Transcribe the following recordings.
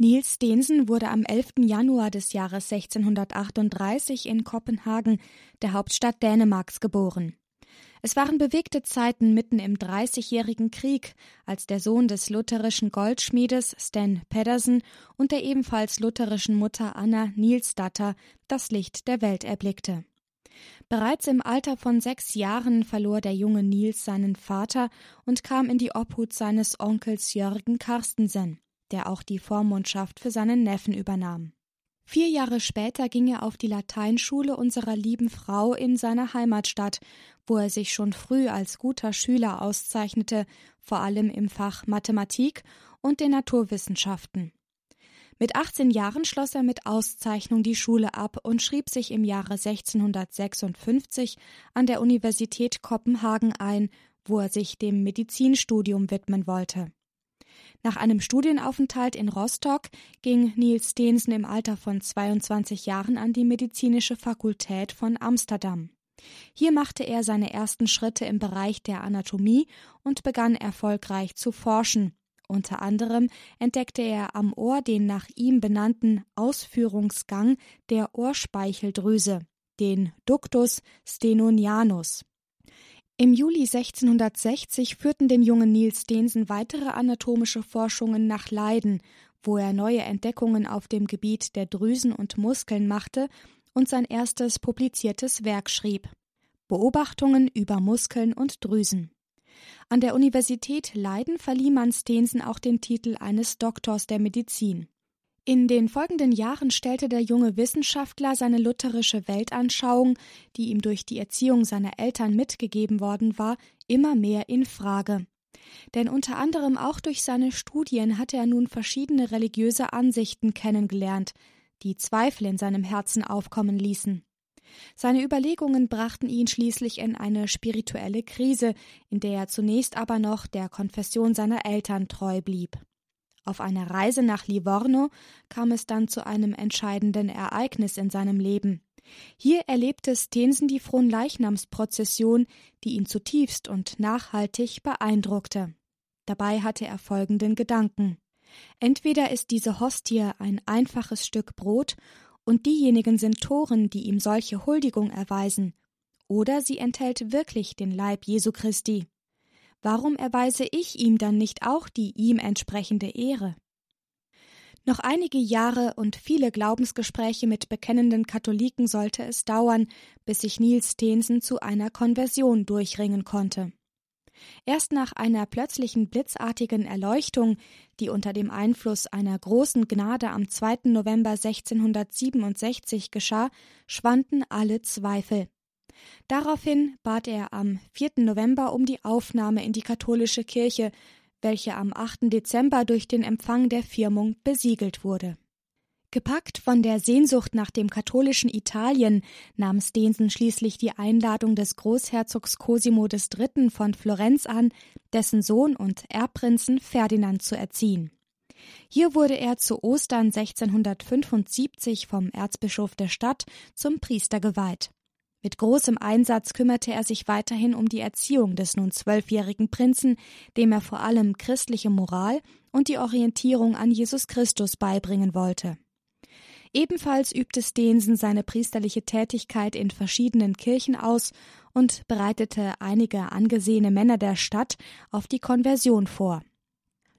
Niels Stensen wurde am 11. Januar des Jahres 1638 in Kopenhagen, der Hauptstadt Dänemarks, geboren. Es waren bewegte Zeiten mitten im Dreißigjährigen Krieg, als der Sohn des lutherischen Goldschmiedes Sten Pedersen und der ebenfalls lutherischen Mutter Anna Nielsdatter das Licht der Welt erblickte. Bereits im Alter von sechs Jahren verlor der junge Nils seinen Vater und kam in die Obhut seines Onkels Jörgen Karstensen der auch die Vormundschaft für seinen Neffen übernahm. Vier Jahre später ging er auf die Lateinschule unserer lieben Frau in seiner Heimatstadt, wo er sich schon früh als guter Schüler auszeichnete, vor allem im Fach Mathematik und den Naturwissenschaften. Mit 18 Jahren schloss er mit Auszeichnung die Schule ab und schrieb sich im Jahre 1656 an der Universität Kopenhagen ein, wo er sich dem Medizinstudium widmen wollte. Nach einem Studienaufenthalt in Rostock ging Niels Steensen im Alter von 22 Jahren an die medizinische Fakultät von Amsterdam. Hier machte er seine ersten Schritte im Bereich der Anatomie und begann erfolgreich zu forschen. Unter anderem entdeckte er am Ohr den nach ihm benannten Ausführungsgang der Ohrspeicheldrüse, den Ductus stenonianus. Im Juli 1660 führten den jungen Niels Stensen weitere anatomische Forschungen nach Leiden, wo er neue Entdeckungen auf dem Gebiet der Drüsen und Muskeln machte und sein erstes publiziertes Werk schrieb. Beobachtungen über Muskeln und Drüsen. An der Universität Leiden verlieh man Stensen auch den Titel eines Doktors der Medizin. In den folgenden Jahren stellte der junge Wissenschaftler seine lutherische Weltanschauung, die ihm durch die Erziehung seiner Eltern mitgegeben worden war, immer mehr in Frage. Denn unter anderem auch durch seine Studien hatte er nun verschiedene religiöse Ansichten kennengelernt, die Zweifel in seinem Herzen aufkommen ließen. Seine Überlegungen brachten ihn schließlich in eine spirituelle Krise, in der er zunächst aber noch der Konfession seiner Eltern treu blieb. Auf einer Reise nach Livorno kam es dann zu einem entscheidenden Ereignis in seinem Leben. Hier erlebte Stensen die Fronleichnamsprozession, die ihn zutiefst und nachhaltig beeindruckte. Dabei hatte er folgenden Gedanken. Entweder ist diese Hostie ein einfaches Stück Brot und diejenigen sind Toren, die ihm solche Huldigung erweisen, oder sie enthält wirklich den Leib Jesu Christi. Warum erweise ich ihm dann nicht auch die ihm entsprechende Ehre? Noch einige Jahre und viele Glaubensgespräche mit bekennenden Katholiken sollte es dauern, bis sich Niels Stensen zu einer Konversion durchringen konnte. Erst nach einer plötzlichen blitzartigen Erleuchtung, die unter dem Einfluss einer großen Gnade am 2. November 1667 geschah, schwanden alle Zweifel. Daraufhin bat er am 4. November um die Aufnahme in die katholische Kirche, welche am 8. Dezember durch den Empfang der Firmung besiegelt wurde. Gepackt von der Sehnsucht nach dem katholischen Italien nahm Stensen schließlich die Einladung des Großherzogs Cosimo III. von Florenz an, dessen Sohn und Erbprinzen Ferdinand zu erziehen. Hier wurde er zu Ostern 1675 vom Erzbischof der Stadt zum Priester geweiht. Mit großem Einsatz kümmerte er sich weiterhin um die Erziehung des nun zwölfjährigen Prinzen, dem er vor allem christliche Moral und die Orientierung an Jesus Christus beibringen wollte. Ebenfalls übte Stensen seine priesterliche Tätigkeit in verschiedenen Kirchen aus und bereitete einige angesehene Männer der Stadt auf die Konversion vor.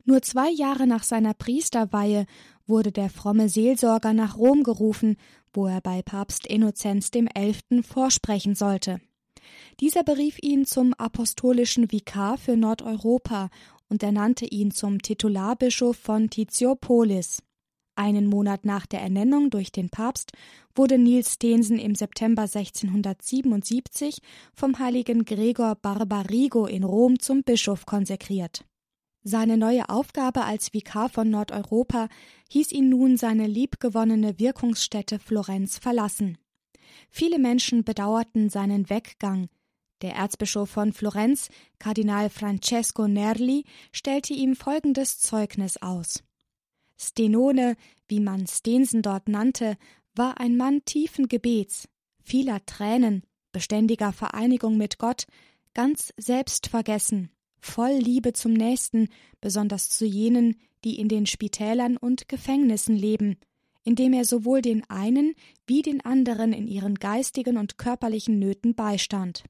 Nur zwei Jahre nach seiner Priesterweihe wurde der fromme Seelsorger nach Rom gerufen, wo er bei Papst Innozenz XI. vorsprechen sollte. Dieser berief ihn zum apostolischen Vikar für Nordeuropa und ernannte ihn zum Titularbischof von Titiopolis. Einen Monat nach der Ernennung durch den Papst wurde Niels Stensen im September 1677 vom heiligen Gregor Barbarigo in Rom zum Bischof konsekriert. Seine neue Aufgabe als Vikar von Nordeuropa hieß ihn nun seine liebgewonnene Wirkungsstätte Florenz verlassen. Viele Menschen bedauerten seinen Weggang. Der Erzbischof von Florenz, Kardinal Francesco Nerli, stellte ihm folgendes Zeugnis aus. Stenone, wie man Stensen dort nannte, war ein Mann tiefen Gebets, vieler Tränen, beständiger Vereinigung mit Gott, ganz selbstvergessen voll Liebe zum Nächsten, besonders zu jenen, die in den Spitälern und Gefängnissen leben, indem er sowohl den einen wie den anderen in ihren geistigen und körperlichen Nöten beistand.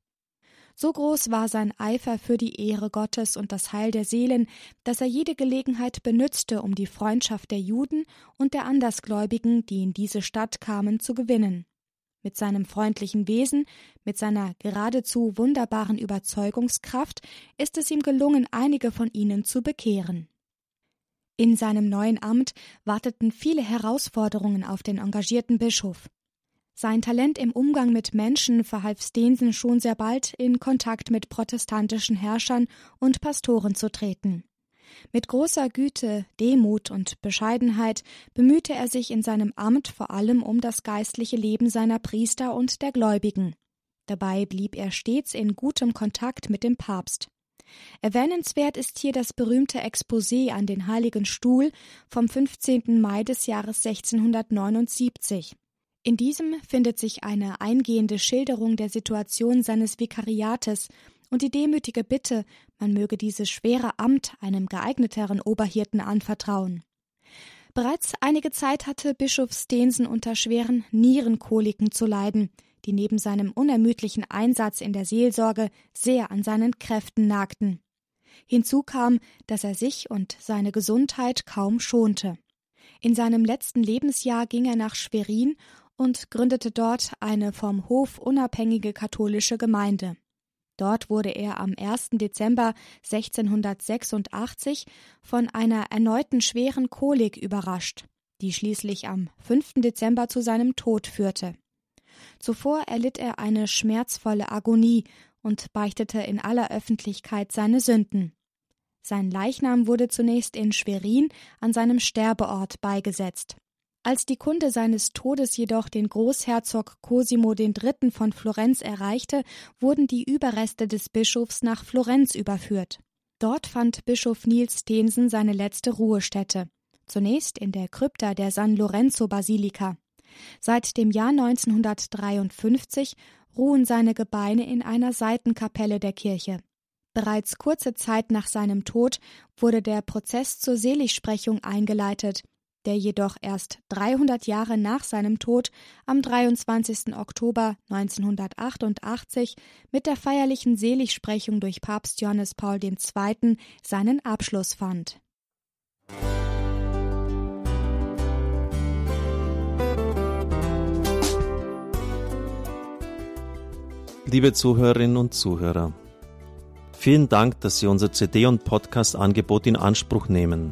So groß war sein Eifer für die Ehre Gottes und das Heil der Seelen, dass er jede Gelegenheit benützte, um die Freundschaft der Juden und der Andersgläubigen, die in diese Stadt kamen, zu gewinnen. Mit seinem freundlichen Wesen, mit seiner geradezu wunderbaren Überzeugungskraft ist es ihm gelungen, einige von ihnen zu bekehren. In seinem neuen Amt warteten viele Herausforderungen auf den engagierten Bischof. Sein Talent im Umgang mit Menschen verhalf Stensen schon sehr bald in Kontakt mit protestantischen Herrschern und Pastoren zu treten. Mit großer Güte, Demut und Bescheidenheit bemühte er sich in seinem Amt vor allem um das geistliche Leben seiner Priester und der Gläubigen. Dabei blieb er stets in gutem Kontakt mit dem Papst. Erwähnenswert ist hier das berühmte Exposé an den Heiligen Stuhl vom 15. Mai des Jahres 1679. In diesem findet sich eine eingehende Schilderung der Situation seines Vikariates und die demütige Bitte, man möge dieses schwere Amt einem geeigneteren Oberhirten anvertrauen. Bereits einige Zeit hatte Bischof Stensen unter schweren Nierenkoliken zu leiden, die neben seinem unermüdlichen Einsatz in der Seelsorge sehr an seinen Kräften nagten. Hinzu kam, dass er sich und seine Gesundheit kaum schonte. In seinem letzten Lebensjahr ging er nach Schwerin und gründete dort eine vom Hof unabhängige katholische Gemeinde. Dort wurde er am 1. Dezember 1686 von einer erneuten schweren Kolik überrascht, die schließlich am 5. Dezember zu seinem Tod führte. Zuvor erlitt er eine schmerzvolle Agonie und beichtete in aller Öffentlichkeit seine Sünden. Sein Leichnam wurde zunächst in Schwerin an seinem Sterbeort beigesetzt. Als die Kunde seines Todes jedoch den Großherzog Cosimo III. von Florenz erreichte, wurden die Überreste des Bischofs nach Florenz überführt. Dort fand Bischof Niels Stensen seine letzte Ruhestätte, zunächst in der Krypta der San Lorenzo Basilika. Seit dem Jahr 1953 ruhen seine Gebeine in einer Seitenkapelle der Kirche. Bereits kurze Zeit nach seinem Tod wurde der Prozess zur Seligsprechung eingeleitet, der jedoch erst 300 Jahre nach seinem Tod am 23. Oktober 1988 mit der feierlichen Seligsprechung durch Papst Johannes Paul II. seinen Abschluss fand. Liebe Zuhörerinnen und Zuhörer, vielen Dank, dass Sie unser CD- und Podcast-Angebot in Anspruch nehmen.